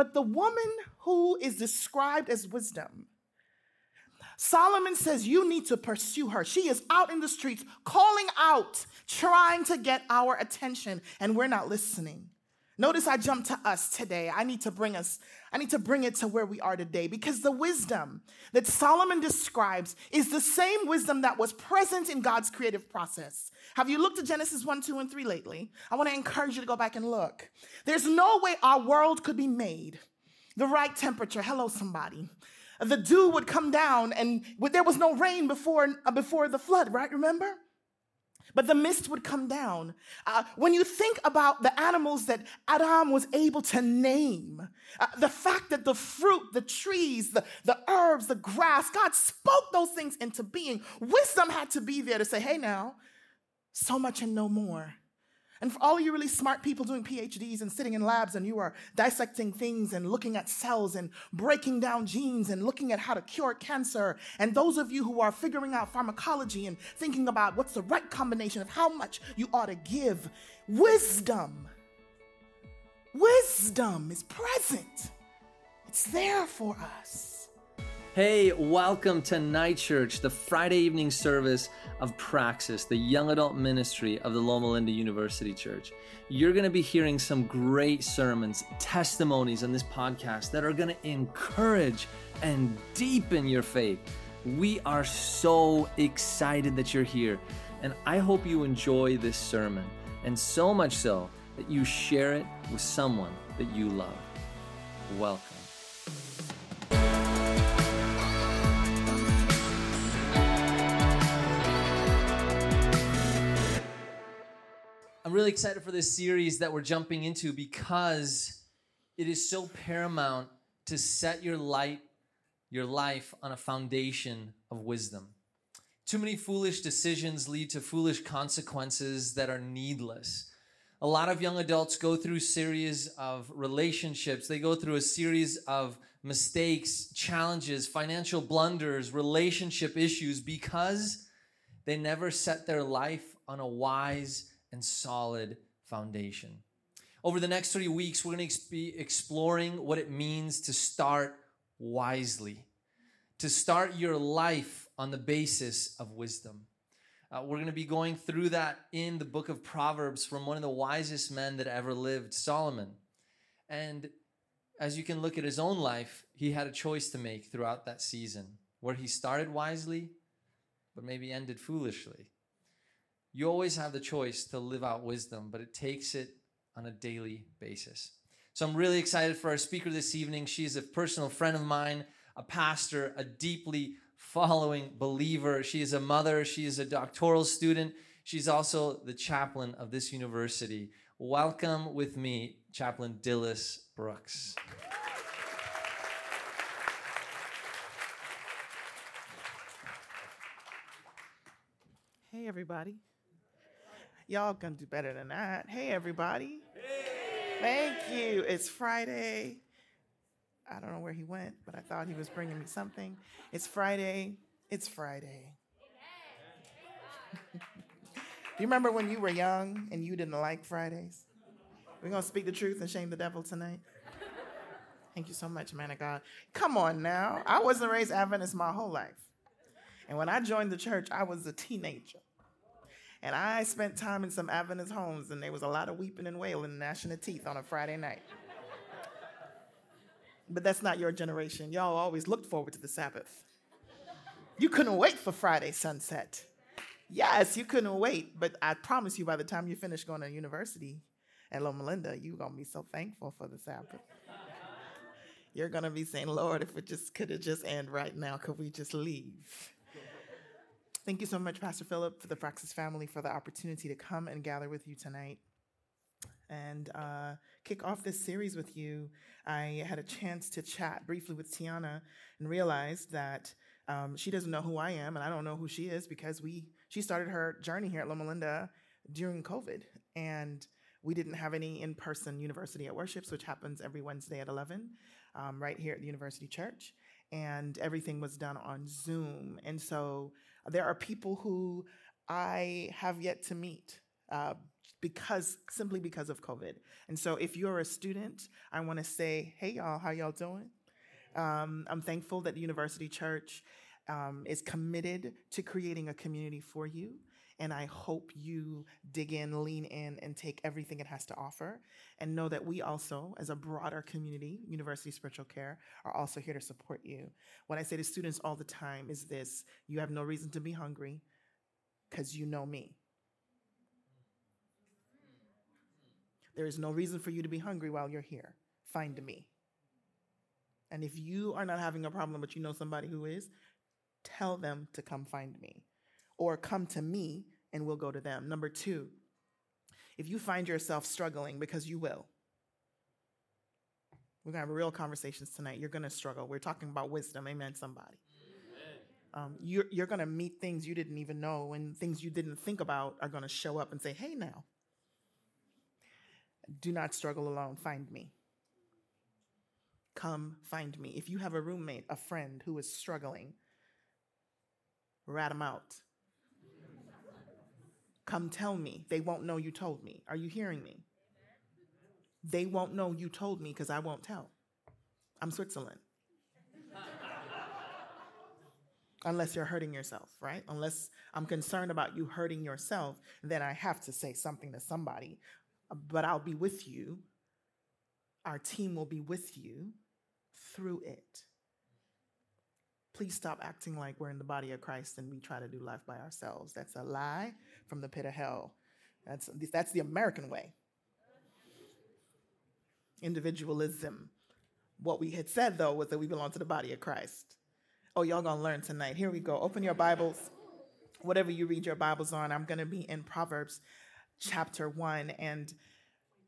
But the woman who is described as wisdom, Solomon says you need to pursue her. She is out in the streets calling out, trying to get our attention, and we're not listening. Notice I jumped to us today. I need to bring us, I need to bring it to where we are today because the wisdom that Solomon describes is the same wisdom that was present in God's creative process. Have you looked at Genesis 1, 2, and 3 lately? I want to encourage you to go back and look. There's no way our world could be made the right temperature. Hello, somebody. The dew would come down and there was no rain before, before the flood, right? Remember? But the mist would come down. Uh, when you think about the animals that Adam was able to name, uh, the fact that the fruit, the trees, the, the herbs, the grass, God spoke those things into being. Wisdom had to be there to say, hey, now, so much and no more. And for all you really smart people doing PhDs and sitting in labs and you are dissecting things and looking at cells and breaking down genes and looking at how to cure cancer, and those of you who are figuring out pharmacology and thinking about what's the right combination of how much you ought to give, wisdom, wisdom is present. It's there for us. Hey, welcome to Night Church, the Friday evening service of Praxis, the young adult ministry of the Loma Linda University Church. You're going to be hearing some great sermons, testimonies on this podcast that are going to encourage and deepen your faith. We are so excited that you're here, and I hope you enjoy this sermon, and so much so that you share it with someone that you love. Welcome. I'm really excited for this series that we're jumping into because it is so paramount to set your light, your life on a foundation of wisdom. Too many foolish decisions lead to foolish consequences that are needless. A lot of young adults go through series of relationships. They go through a series of mistakes, challenges, financial blunders, relationship issues because they never set their life on a wise and solid foundation. Over the next three weeks, we're going to be exploring what it means to start wisely, to start your life on the basis of wisdom. Uh, we're going to be going through that in the book of Proverbs from one of the wisest men that ever lived, Solomon. And as you can look at his own life, he had a choice to make throughout that season where he started wisely, but maybe ended foolishly. You always have the choice to live out wisdom, but it takes it on a daily basis. So I'm really excited for our speaker this evening. She's a personal friend of mine, a pastor, a deeply following believer. She is a mother, she is a doctoral student. She's also the chaplain of this university. Welcome with me, Chaplain Dilys Brooks. Hey, everybody. Y'all gonna do better than that. Hey, everybody. Hey. Thank you. It's Friday. I don't know where he went, but I thought he was bringing me something. It's Friday. It's Friday. do you remember when you were young and you didn't like Fridays? We're gonna speak the truth and shame the devil tonight. Thank you so much, man of God. Come on now. I wasn't raised Adventist my whole life. And when I joined the church, I was a teenager. And I spent time in some Adventist homes, and there was a lot of weeping and wailing and gnashing of teeth on a Friday night. but that's not your generation. Y'all always looked forward to the Sabbath. You couldn't wait for Friday sunset. Yes, you couldn't wait, but I promise you, by the time you finish going to university at Loma Linda, you're gonna be so thankful for the Sabbath. You're gonna be saying, Lord, if it just could have just end right now, could we just leave? Thank you so much, Pastor Philip, for the Praxis family, for the opportunity to come and gather with you tonight. And uh, kick off this series with you. I had a chance to chat briefly with Tiana and realized that um, she doesn't know who I am, and I don't know who she is because we she started her journey here at Loma Linda during COVID, and we didn't have any in-person university at worships, which happens every Wednesday at 11, um, right here at the University Church, and everything was done on Zoom, and so there are people who I have yet to meet. Uh, because simply because of COVID. And so if you're a student, I want to say, hey y'all, how y'all doing? Um, I'm thankful that the University Church um, is committed to creating a community for you. And I hope you dig in, lean in, and take everything it has to offer. And know that we also, as a broader community, University Spiritual Care, are also here to support you. What I say to students all the time is this you have no reason to be hungry because you know me. There is no reason for you to be hungry while you're here. Find me. And if you are not having a problem, but you know somebody who is, tell them to come find me or come to me and we'll go to them. Number two, if you find yourself struggling, because you will, we're going to have real conversations tonight. You're going to struggle. We're talking about wisdom. Amen, somebody. Um, you're you're going to meet things you didn't even know, and things you didn't think about are going to show up and say, hey, now. Do not struggle alone. Find me. Come find me. If you have a roommate, a friend who is struggling, rat them out. Come tell me. They won't know you told me. Are you hearing me? They won't know you told me because I won't tell. I'm Switzerland. Unless you're hurting yourself, right? Unless I'm concerned about you hurting yourself, then I have to say something to somebody. But I'll be with you. Our team will be with you through it. Please stop acting like we're in the body of Christ and we try to do life by ourselves. That's a lie from the pit of hell. That's, that's the American way. Individualism. What we had said, though, was that we belong to the body of Christ. Oh, y'all gonna learn tonight. Here we go. Open your Bibles. Whatever you read your Bibles on, I'm gonna be in Proverbs chapter 1. And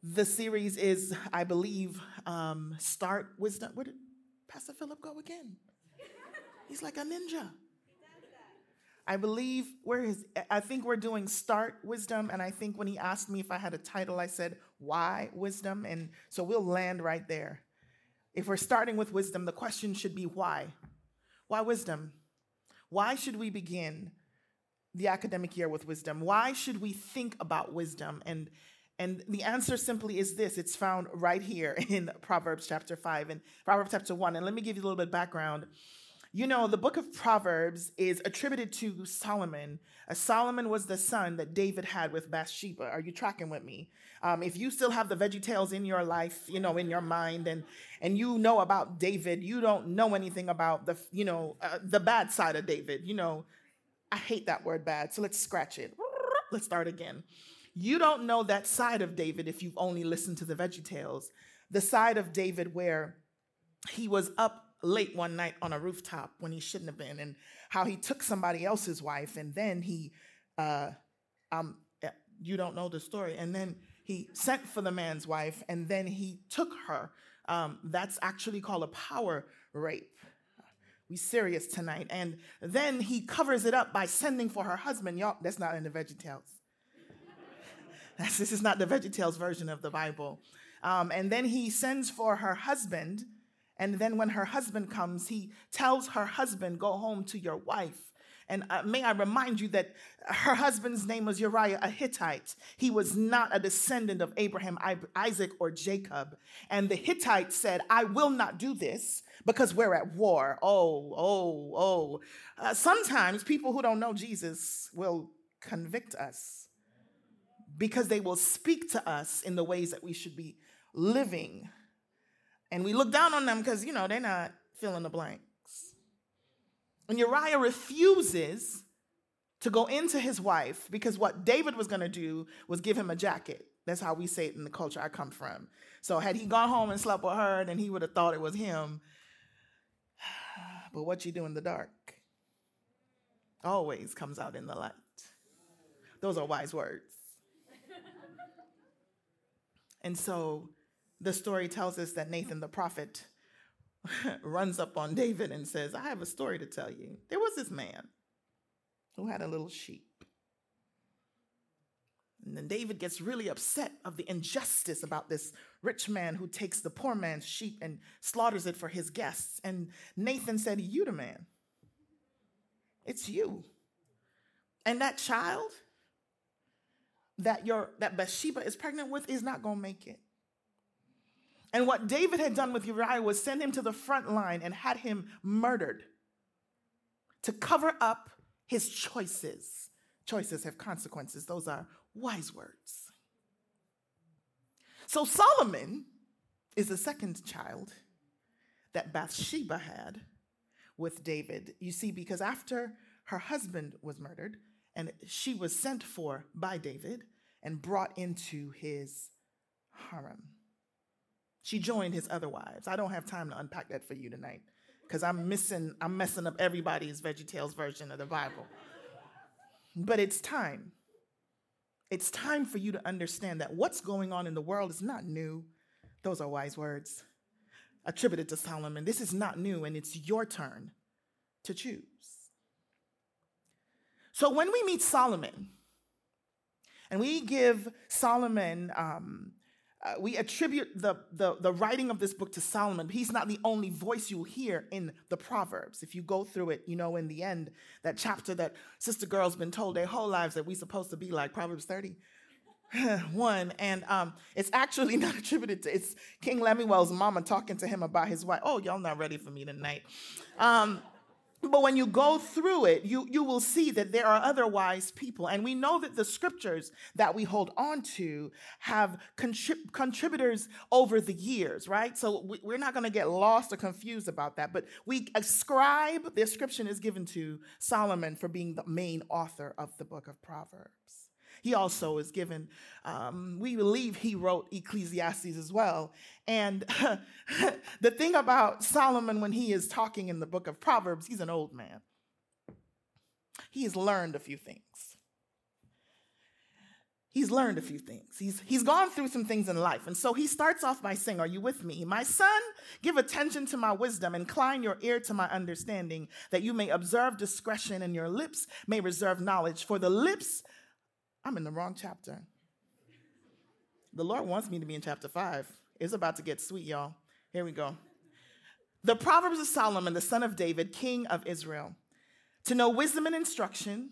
the series is, I believe, um, Start Wisdom. Where did Pastor Philip go again? He's like a ninja. I believe where is I think we're doing start wisdom and I think when he asked me if I had a title I said why wisdom and so we'll land right there. If we're starting with wisdom the question should be why? Why wisdom? Why should we begin the academic year with wisdom? Why should we think about wisdom? And and the answer simply is this it's found right here in Proverbs chapter 5 and Proverbs chapter 1. And let me give you a little bit of background. You know, the book of Proverbs is attributed to Solomon. Uh, Solomon was the son that David had with Bathsheba. Are you tracking with me? Um, if you still have the Veggie Tales in your life, you know, in your mind, and and you know about David, you don't know anything about the, you know, uh, the bad side of David. You know, I hate that word bad, so let's scratch it. Let's start again. You don't know that side of David if you've only listened to the Veggie Tales. The side of David where he was up late one night on a rooftop when he shouldn't have been, and how he took somebody else's wife, and then he, uh, um, you don't know the story, and then he sent for the man's wife, and then he took her. Um, that's actually called a power rape. We serious tonight, and then he covers it up by sending for her husband. Y'all, that's not in the Veggie Tales. this is not the Veggie Tales version of the Bible. Um, and then he sends for her husband and then when her husband comes, he tells her husband, Go home to your wife. And uh, may I remind you that her husband's name was Uriah, a Hittite. He was not a descendant of Abraham, Isaac, or Jacob. And the Hittite said, I will not do this because we're at war. Oh, oh, oh. Uh, sometimes people who don't know Jesus will convict us because they will speak to us in the ways that we should be living and we look down on them because, you know, they're not filling the blanks. And Uriah refuses to go into his wife because what David was going to do was give him a jacket. That's how we say it in the culture I come from. So had he gone home and slept with her, then he would have thought it was him. But what you do in the dark always comes out in the light. Those are wise words. and so the story tells us that Nathan the prophet runs up on David and says, I have a story to tell you. There was this man who had a little sheep. And then David gets really upset of the injustice about this rich man who takes the poor man's sheep and slaughters it for his guests. And Nathan said, You the man. It's you. And that child, that your that Bathsheba is pregnant with is not to make it. And what David had done with Uriah was send him to the front line and had him murdered to cover up his choices. Choices have consequences. Those are wise words. So Solomon is the second child that Bathsheba had with David. You see, because after her husband was murdered and she was sent for by David and brought into his harem. She joined his other wives. I don't have time to unpack that for you tonight because I'm missing, I'm messing up everybody's VeggieTales version of the Bible. But it's time. It's time for you to understand that what's going on in the world is not new. Those are wise words attributed to Solomon. This is not new, and it's your turn to choose. So when we meet Solomon, and we give Solomon um, uh, we attribute the, the, the writing of this book to Solomon. He's not the only voice you'll hear in the Proverbs. If you go through it, you know, in the end, that chapter that Sister Girl's been told their whole lives that we're supposed to be like, Proverbs 30. one and um, it's actually not attributed to it's king lemuel's mama talking to him about his wife oh y'all not ready for me tonight um, but when you go through it, you, you will see that there are other wise people. And we know that the scriptures that we hold on to have contrib- contributors over the years, right? So we, we're not going to get lost or confused about that. But we ascribe, the ascription is given to Solomon for being the main author of the book of Proverbs. He also is given, um, we believe he wrote Ecclesiastes as well. And the thing about Solomon when he is talking in the book of Proverbs, he's an old man. He has learned a few things. He's learned a few things. He's, he's gone through some things in life. And so he starts off by saying, Are you with me? My son, give attention to my wisdom, incline your ear to my understanding, that you may observe discretion and your lips may reserve knowledge. For the lips I'm in the wrong chapter. The Lord wants me to be in chapter five. It's about to get sweet, y'all. Here we go. The Proverbs of Solomon, the son of David, king of Israel, to know wisdom and instruction,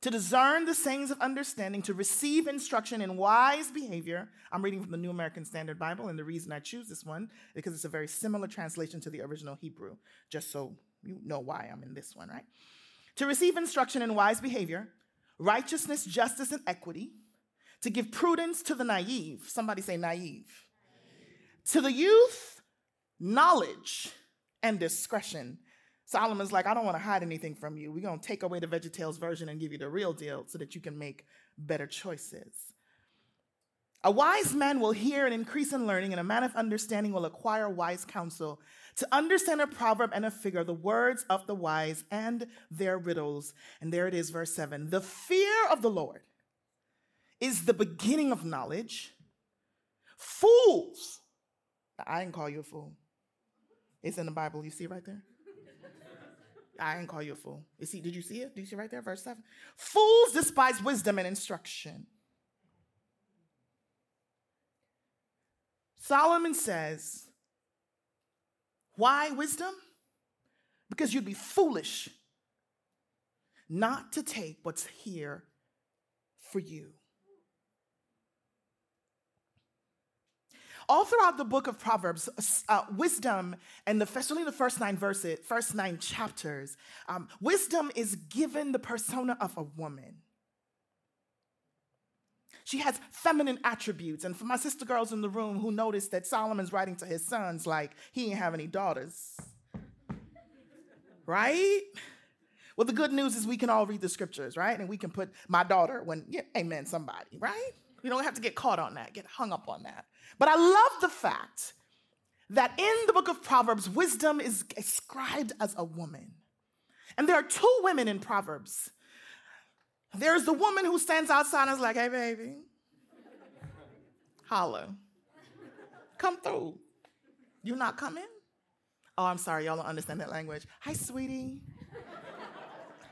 to discern the sayings of understanding, to receive instruction in wise behavior. I'm reading from the New American Standard Bible, and the reason I choose this one because it's a very similar translation to the original Hebrew, just so you know why I'm in this one, right? To receive instruction in wise behavior, righteousness, justice, and equity, to give prudence to the naive. Somebody say naive. To the youth, knowledge and discretion. Solomon's like, I don't want to hide anything from you. We're going to take away the VeggieTales version and give you the real deal so that you can make better choices. A wise man will hear and increase in learning, and a man of understanding will acquire wise counsel. To understand a proverb and a figure, the words of the wise and their riddles. And there it is, verse 7. The fear of the Lord is the beginning of knowledge. Fools, I didn't call you a fool. It's in the Bible. You see right there? I didn't call you a fool. You see, did you see it? Did you see right there? Verse 7. Fools despise wisdom and instruction. Solomon says, Why wisdom? Because you'd be foolish not to take what's here for you. All throughout the book of Proverbs, uh, wisdom, and the, especially the first nine verses, first nine chapters, um, wisdom is given the persona of a woman. She has feminine attributes. And for my sister girls in the room who noticed that Solomon's writing to his sons like he didn't have any daughters. right? Well, the good news is we can all read the scriptures, right? And we can put my daughter when, yeah, amen, somebody, right? We don't have to get caught on that, get hung up on that. But I love the fact that in the book of Proverbs, wisdom is ascribed as a woman. And there are two women in Proverbs there's the woman who stands outside and is like, hey, baby, holla. Come through. You not coming? Oh, I'm sorry, y'all don't understand that language. Hi, sweetie.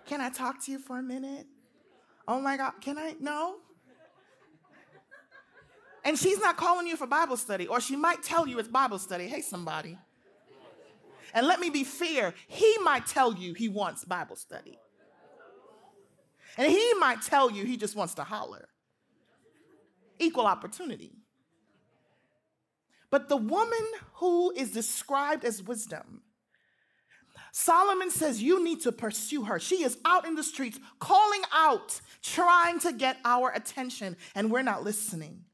Can I talk to you for a minute? Oh my God, can I? No? And she's not calling you for Bible study, or she might tell you it's Bible study. Hey, somebody. And let me be fair, he might tell you he wants Bible study. And he might tell you he just wants to holler. equal opportunity. But the woman who is described as wisdom, Solomon says you need to pursue her. She is out in the streets calling out, trying to get our attention, and we're not listening.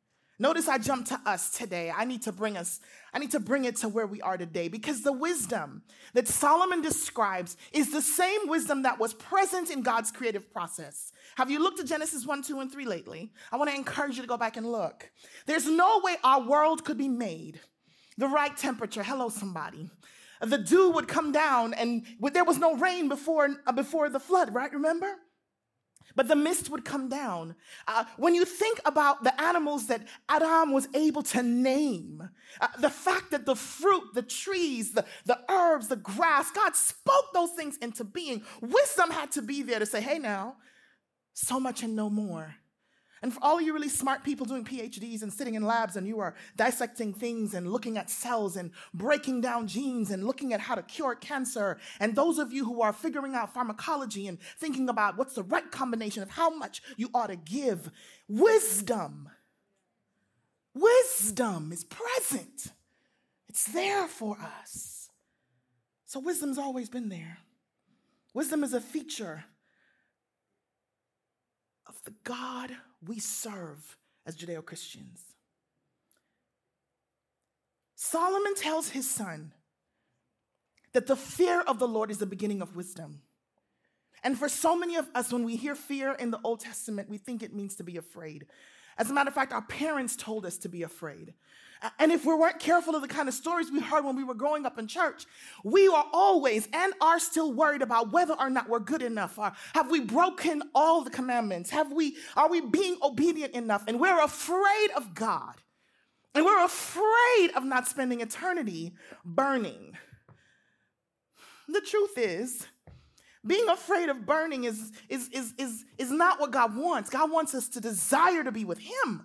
Notice I jumped to us today. I need to bring us, I need to bring it to where we are today because the wisdom that Solomon describes is the same wisdom that was present in God's creative process. Have you looked at Genesis 1, 2, and 3 lately? I want to encourage you to go back and look. There's no way our world could be made the right temperature. Hello, somebody. The dew would come down and there was no rain before, before the flood, right? Remember? But the mist would come down. Uh, when you think about the animals that Adam was able to name, uh, the fact that the fruit, the trees, the, the herbs, the grass, God spoke those things into being. Wisdom had to be there to say, hey, now, so much and no more. And for all you really smart people doing PhDs and sitting in labs and you are dissecting things and looking at cells and breaking down genes and looking at how to cure cancer, and those of you who are figuring out pharmacology and thinking about what's the right combination of how much you ought to give, wisdom, wisdom is present. It's there for us. So wisdom's always been there. Wisdom is a feature of the God we serve as Judeo Christians. Solomon tells his son that the fear of the Lord is the beginning of wisdom. And for so many of us, when we hear fear in the Old Testament, we think it means to be afraid. As a matter of fact, our parents told us to be afraid. And if we weren't careful of the kind of stories we heard when we were growing up in church, we are always and are still worried about whether or not we're good enough. Or have we broken all the commandments? Have we, are we being obedient enough? And we're afraid of God. And we're afraid of not spending eternity burning. The truth is, being afraid of burning is, is, is, is, is not what God wants. God wants us to desire to be with Him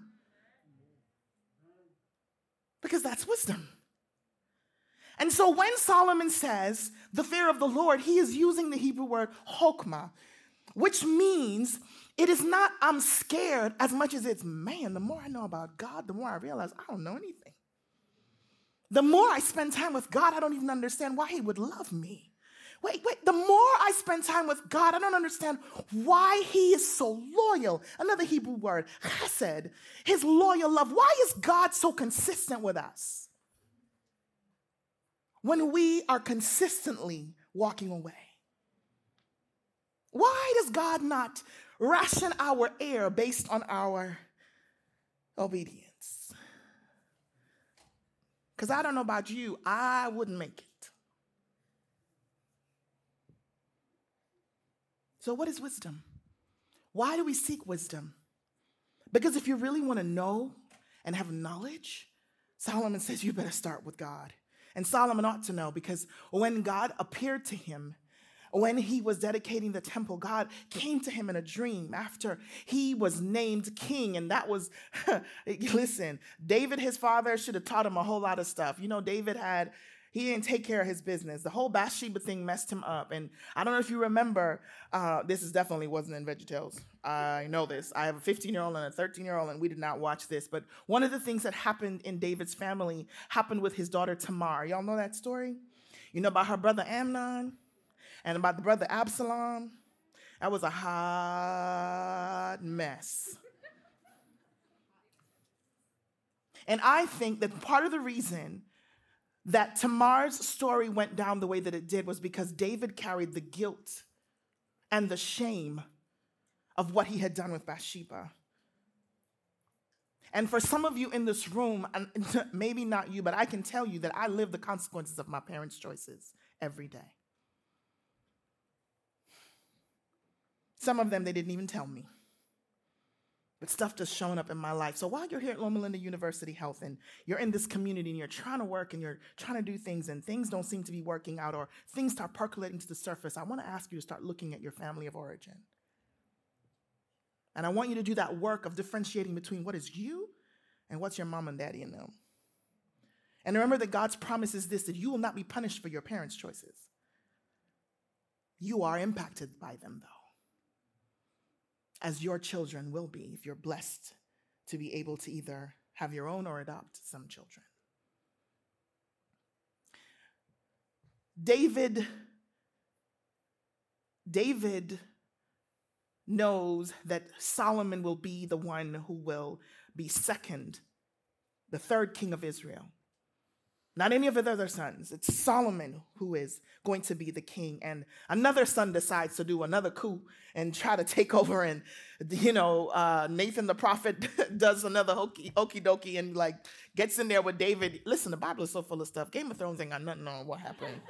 because that's wisdom. And so when Solomon says the fear of the Lord, he is using the Hebrew word hokmah, which means it is not I'm scared as much as it's man, the more I know about God, the more I realize I don't know anything. The more I spend time with God, I don't even understand why he would love me. Wait, wait, the more I spend time with God, I don't understand why He is so loyal. Another Hebrew word, chesed, His loyal love. Why is God so consistent with us? When we are consistently walking away. Why does God not ration our air based on our obedience? Because I don't know about you, I wouldn't make it. So, what is wisdom? Why do we seek wisdom? Because if you really want to know and have knowledge, Solomon says you better start with God. And Solomon ought to know because when God appeared to him, when he was dedicating the temple, God came to him in a dream after he was named king. And that was, listen, David, his father, should have taught him a whole lot of stuff. You know, David had he didn't take care of his business. The whole Bathsheba thing messed him up. And I don't know if you remember, uh, this is definitely wasn't in VeggieTales. I know this. I have a 15 year old and a 13 year old, and we did not watch this. But one of the things that happened in David's family happened with his daughter Tamar. Y'all know that story? You know about her brother Amnon and about the brother Absalom? That was a hot mess. And I think that part of the reason that Tamar's story went down the way that it did was because David carried the guilt and the shame of what he had done with Bathsheba. And for some of you in this room, maybe not you, but I can tell you that I live the consequences of my parents' choices every day. Some of them they didn't even tell me but stuff just showing up in my life. So while you're here at Loma Linda University Health and you're in this community and you're trying to work and you're trying to do things and things don't seem to be working out or things start percolating to the surface, I want to ask you to start looking at your family of origin. And I want you to do that work of differentiating between what is you and what's your mom and daddy in them. And remember that God's promise is this that you will not be punished for your parents' choices. You are impacted by them, though as your children will be if you're blessed to be able to either have your own or adopt some children. David David knows that Solomon will be the one who will be second, the third king of Israel. Not any of his other sons. It's Solomon who is going to be the king. And another son decides to do another coup and try to take over. And, you know, uh, Nathan the prophet does another hokey, okie dokie and like gets in there with David. Listen, the Bible is so full of stuff. Game of Thrones ain't got nothing on what happened.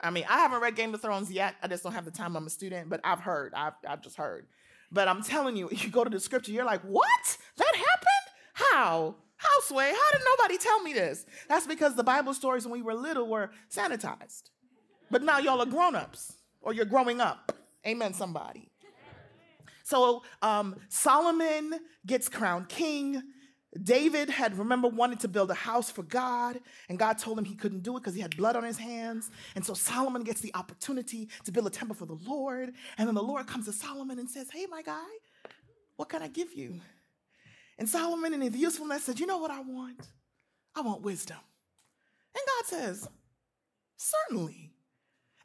I mean, I haven't read Game of Thrones yet. I just don't have the time. I'm a student, but I've heard. I've, I've just heard. But I'm telling you, you go to the scripture, you're like, what? That happened? How? Houseway, how did nobody tell me this? That's because the Bible stories when we were little were sanitized. But now y'all are grown ups or you're growing up. Amen, somebody. So um, Solomon gets crowned king. David had, remember, wanted to build a house for God, and God told him he couldn't do it because he had blood on his hands. And so Solomon gets the opportunity to build a temple for the Lord. And then the Lord comes to Solomon and says, Hey, my guy, what can I give you? And Solomon, in his usefulness, said, You know what I want? I want wisdom. And God says, Certainly.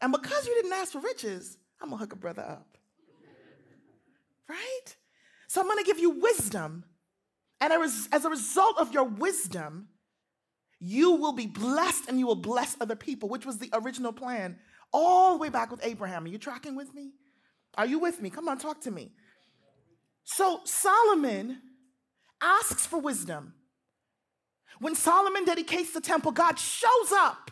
And because you didn't ask for riches, I'm to hook a brother up. Right? So I'm to give you wisdom. And as a result of your wisdom, you will be blessed and you will bless other people, which was the original plan all the way back with Abraham. Are you tracking with me? Are you with me? Come on, talk to me. So Solomon asks for wisdom. When Solomon dedicates the temple, God shows up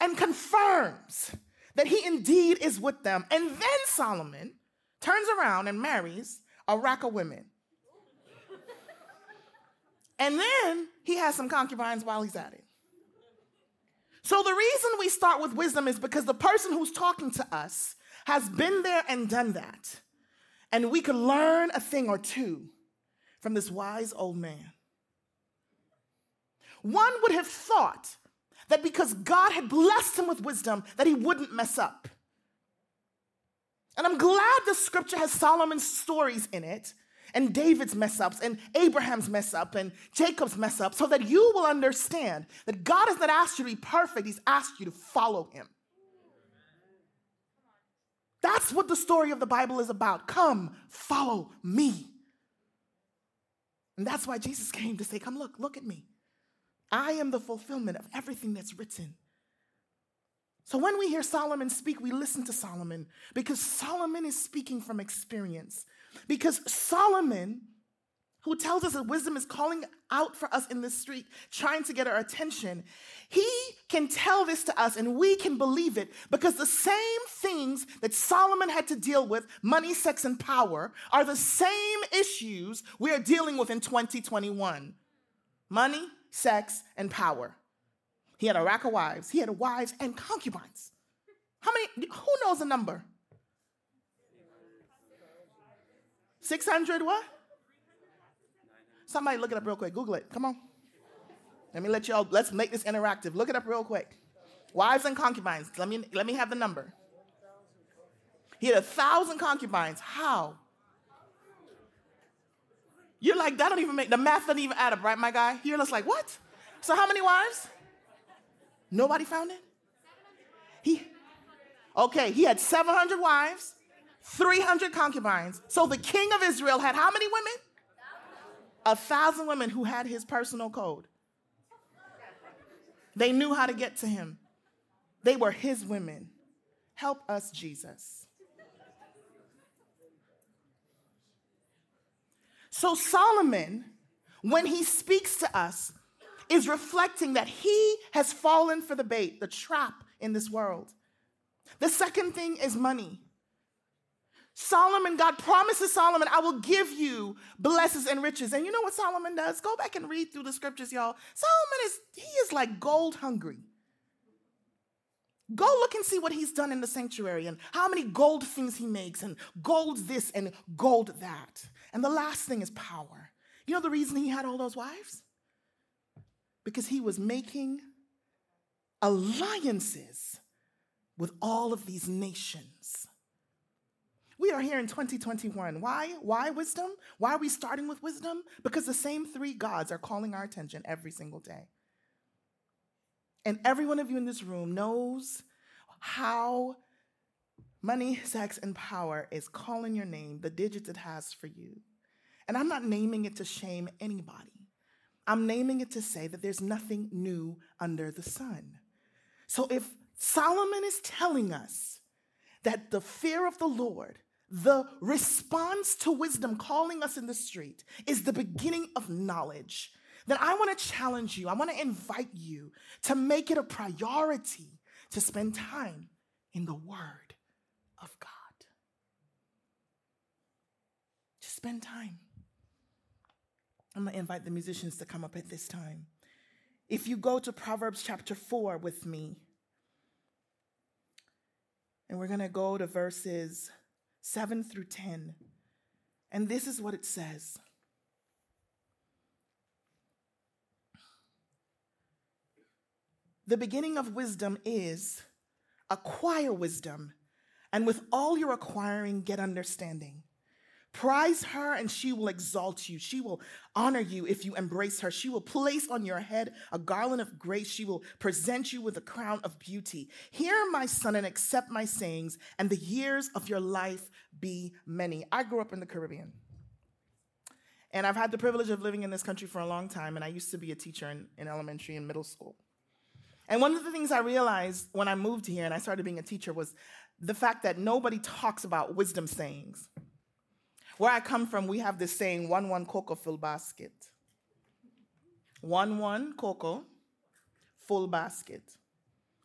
and confirms that he indeed is with them. And then Solomon turns around and marries a rack of women. and then he has some concubines while he's at it. So the reason we start with wisdom is because the person who's talking to us has been there and done that. And we could learn a thing or two from this wise old man. One would have thought that because God had blessed him with wisdom, that he wouldn't mess up. And I'm glad the scripture has Solomon's stories in it, and David's mess ups, and Abraham's mess up, and Jacob's mess up, so that you will understand that God has not asked you to be perfect, He's asked you to follow Him. That's what the story of the Bible is about. Come, follow me. And that's why Jesus came to say, Come look, look at me. I am the fulfillment of everything that's written. So when we hear Solomon speak, we listen to Solomon because Solomon is speaking from experience. Because Solomon who tells us that wisdom is calling out for us in the street, trying to get our attention, he can tell this to us and we can believe it because the same things that Solomon had to deal with, money, sex, and power, are the same issues we are dealing with in 2021 money, sex, and power. He had a rack of wives, he had wives and concubines. How many? Who knows the number? 600 what? Somebody look it up real quick. Google it. Come on. Let me let y'all, let's make this interactive. Look it up real quick. Wives and concubines. Let me, let me have the number. He had a thousand concubines. How? You're like, that don't even make, the math doesn't even add up, right, my guy? You're just like, what? So how many wives? Nobody found it? He, okay, he had 700 wives, 300 concubines. So the king of Israel had how many women? A thousand women who had his personal code. They knew how to get to him. They were his women. Help us, Jesus. So, Solomon, when he speaks to us, is reflecting that he has fallen for the bait, the trap in this world. The second thing is money. Solomon, God promises Solomon, I will give you blessings and riches. And you know what Solomon does? Go back and read through the scriptures, y'all. Solomon is, he is like gold hungry. Go look and see what he's done in the sanctuary and how many gold things he makes and gold this and gold that. And the last thing is power. You know the reason he had all those wives? Because he was making alliances with all of these nations We are here in 2021. Why? Why wisdom? Why are we starting with wisdom? Because the same three gods are calling our attention every single day. And every one of you in this room knows how money, sex, and power is calling your name, the digits it has for you. And I'm not naming it to shame anybody. I'm naming it to say that there's nothing new under the sun. So if Solomon is telling us that the fear of the Lord, the response to wisdom calling us in the street, is the beginning of knowledge, then I want to challenge you. I want to invite you to make it a priority to spend time in the Word of God. Just spend time. I'm going to invite the musicians to come up at this time. If you go to Proverbs chapter 4 with me, and we're going to go to verses 7 through 10. And this is what it says The beginning of wisdom is acquire wisdom, and with all your acquiring, get understanding. Prize her and she will exalt you. She will honor you if you embrace her. She will place on your head a garland of grace. She will present you with a crown of beauty. Hear, my son, and accept my sayings, and the years of your life be many. I grew up in the Caribbean. And I've had the privilege of living in this country for a long time, and I used to be a teacher in, in elementary and middle school. And one of the things I realized when I moved here and I started being a teacher was the fact that nobody talks about wisdom sayings. Where I come from, we have this saying, one one cocoa full basket. One one cocoa full basket.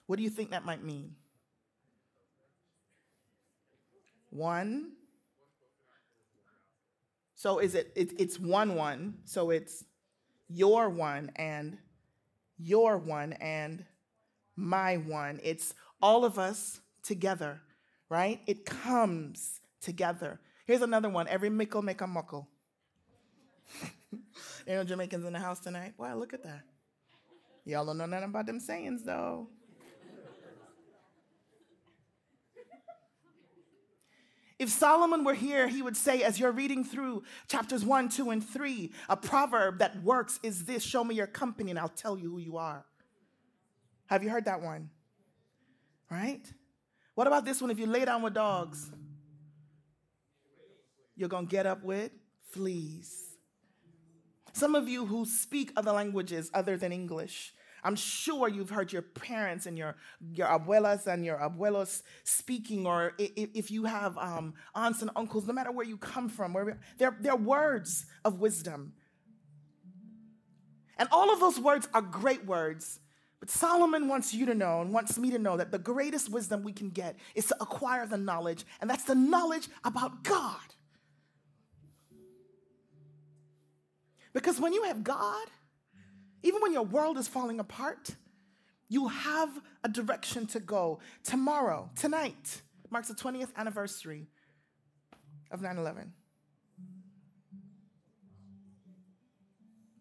What do you think that might mean? One. So is it, it it's one one, so it's your one and your one and my one. It's all of us together, right? It comes together. Here's another one. Every mickle make a muckle. you know Jamaicans in the house tonight? Wow, look at that. Y'all don't know nothing about them sayings though. If Solomon were here, he would say, as you're reading through chapters one, two, and three, a proverb that works is this show me your company and I'll tell you who you are. Have you heard that one? Right? What about this one? If you lay down with dogs, you're going to get up with fleas. Some of you who speak other languages other than English, I'm sure you've heard your parents and your, your abuelas and your abuelos speaking, or if, you have um, aunts and uncles, no matter where you come from, where they're, they're words of wisdom. And all of those words are great words. But Solomon wants you to know and wants me to know that the greatest wisdom we can get is to acquire the knowledge, and that's the knowledge about God. Because when you have God, even when your world is falling apart, you have a direction to go. Tomorrow, tonight, marks the 20th anniversary of 9 11.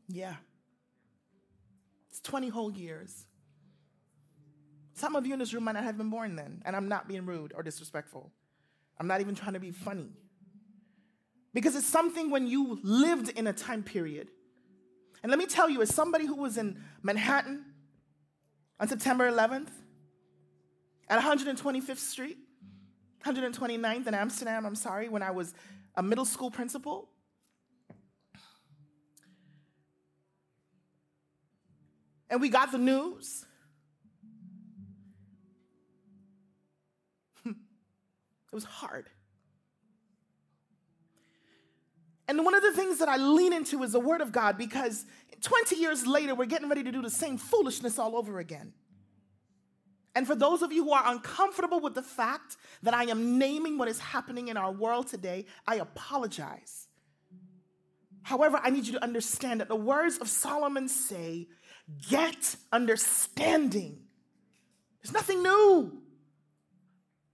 Yeah. It's 20 whole years. Some of you in this room might not have been born then, and I'm not being rude or disrespectful. I'm not even trying to be funny. Because it's something when you lived in a time period. And let me tell you, as somebody who was in Manhattan on September 11th, at 125th Street, 129th in Amsterdam, I'm sorry, when I was a middle school principal, and we got the news. it was hard. And one of the things that I lean into is the Word of God because 20 years later, we're getting ready to do the same foolishness all over again. And for those of you who are uncomfortable with the fact that I am naming what is happening in our world today, I apologize. However, I need you to understand that the words of Solomon say, get understanding. There's nothing new.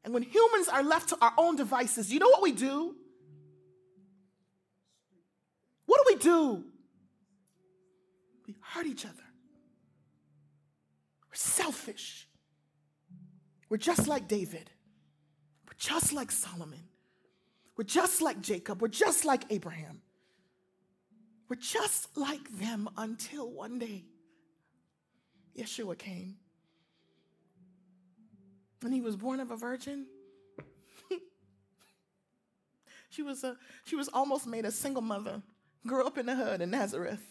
And when humans are left to our own devices, you know what we do? What do we do? We hurt each other. We're selfish. We're just like David. We're just like Solomon. We're just like Jacob. We're just like Abraham. We're just like them until one day Yeshua came. And he was born of a virgin. she was a she was almost made a single mother. Grew up in the hood in Nazareth.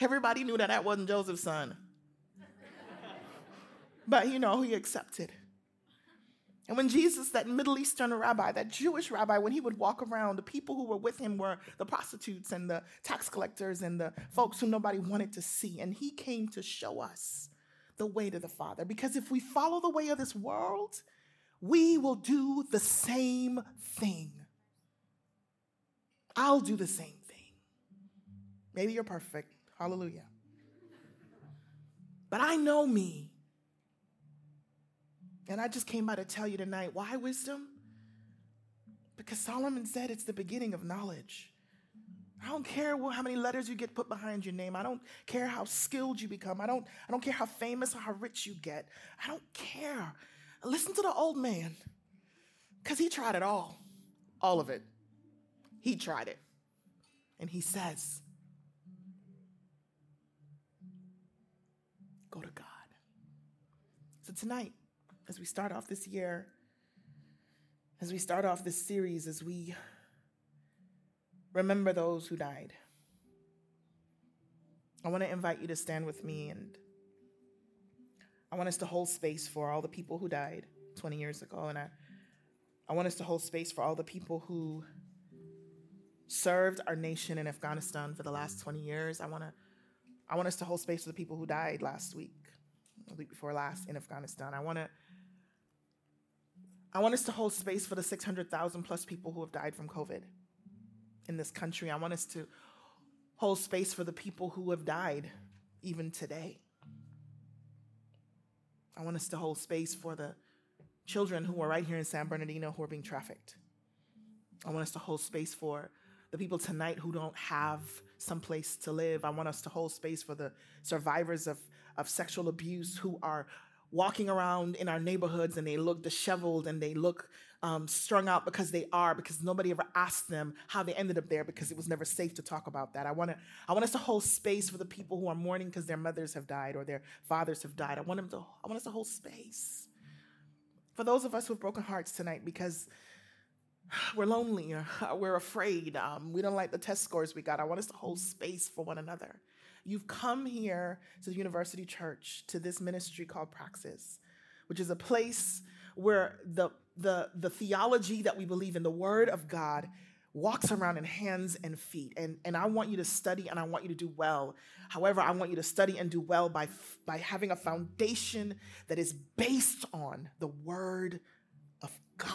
Everybody knew that that wasn't Joseph's son. but you know, he accepted. And when Jesus, that Middle Eastern rabbi, that Jewish rabbi, when he would walk around, the people who were with him were the prostitutes and the tax collectors and the folks who nobody wanted to see. And he came to show us the way to the Father. Because if we follow the way of this world, we will do the same thing. I'll do the same. Maybe you're perfect. Hallelujah. But I know me. And I just came by to tell you tonight why wisdom? Because Solomon said it's the beginning of knowledge. I don't care how many letters you get put behind your name. I don't care how skilled you become. I don't, I don't care how famous or how rich you get. I don't care. Listen to the old man, because he tried it all, all of it. He tried it. And he says, Go to God. So tonight, as we start off this year, as we start off this series, as we remember those who died, I want to invite you to stand with me and I want us to hold space for all the people who died 20 years ago. And I, I want us to hold space for all the people who served our nation in Afghanistan for the last 20 years. I want to I want us to hold space for the people who died last week, the week before last in Afghanistan. I want to I want us to hold space for the 600,000 plus people who have died from COVID in this country. I want us to hold space for the people who have died even today. I want us to hold space for the children who are right here in San Bernardino who are being trafficked. I want us to hold space for the people tonight who don't have some place to live. I want us to hold space for the survivors of, of sexual abuse who are walking around in our neighborhoods and they look disheveled and they look um, strung out because they are because nobody ever asked them how they ended up there because it was never safe to talk about that. I want to I want us to hold space for the people who are mourning because their mothers have died or their fathers have died. I want them to I want us to hold space for those of us with broken hearts tonight because we're lonely, we're afraid, um, we don't like the test scores we got. I want us to hold space for one another. You've come here to the University Church, to this ministry called Praxis, which is a place where the, the, the theology that we believe in, the Word of God, walks around in hands and feet. And, and I want you to study and I want you to do well. However, I want you to study and do well by, by having a foundation that is based on the Word of God.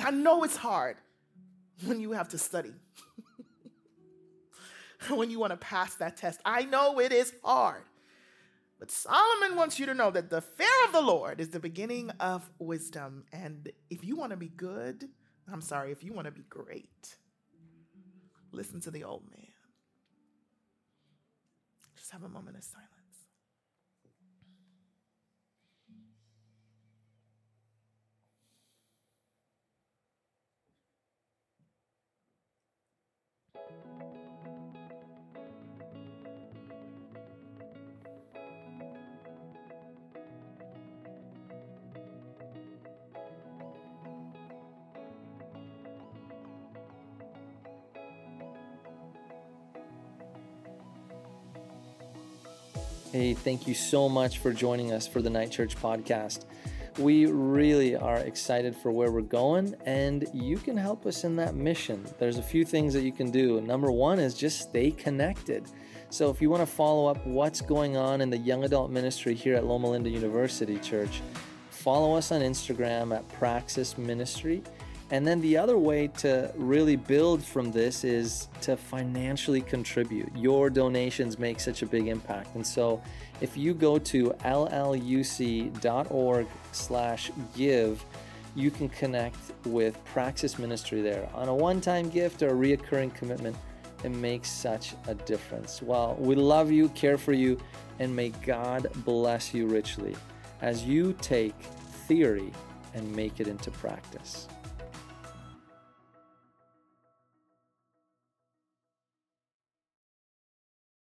I know it's hard when you have to study, when you want to pass that test. I know it is hard. But Solomon wants you to know that the fear of the Lord is the beginning of wisdom. And if you want to be good, I'm sorry, if you want to be great, listen to the old man. Just have a moment of silence. Hey, thank you so much for joining us for the Night Church podcast. We really are excited for where we're going, and you can help us in that mission. There's a few things that you can do. Number one is just stay connected. So, if you want to follow up what's going on in the young adult ministry here at Loma Linda University Church, follow us on Instagram at Praxis Ministry. And then the other way to really build from this is to financially contribute. Your donations make such a big impact. And so if you go to lluc.org slash give, you can connect with Praxis Ministry there. On a one-time gift or a reoccurring commitment, it makes such a difference. Well, we love you, care for you, and may God bless you richly as you take theory and make it into practice.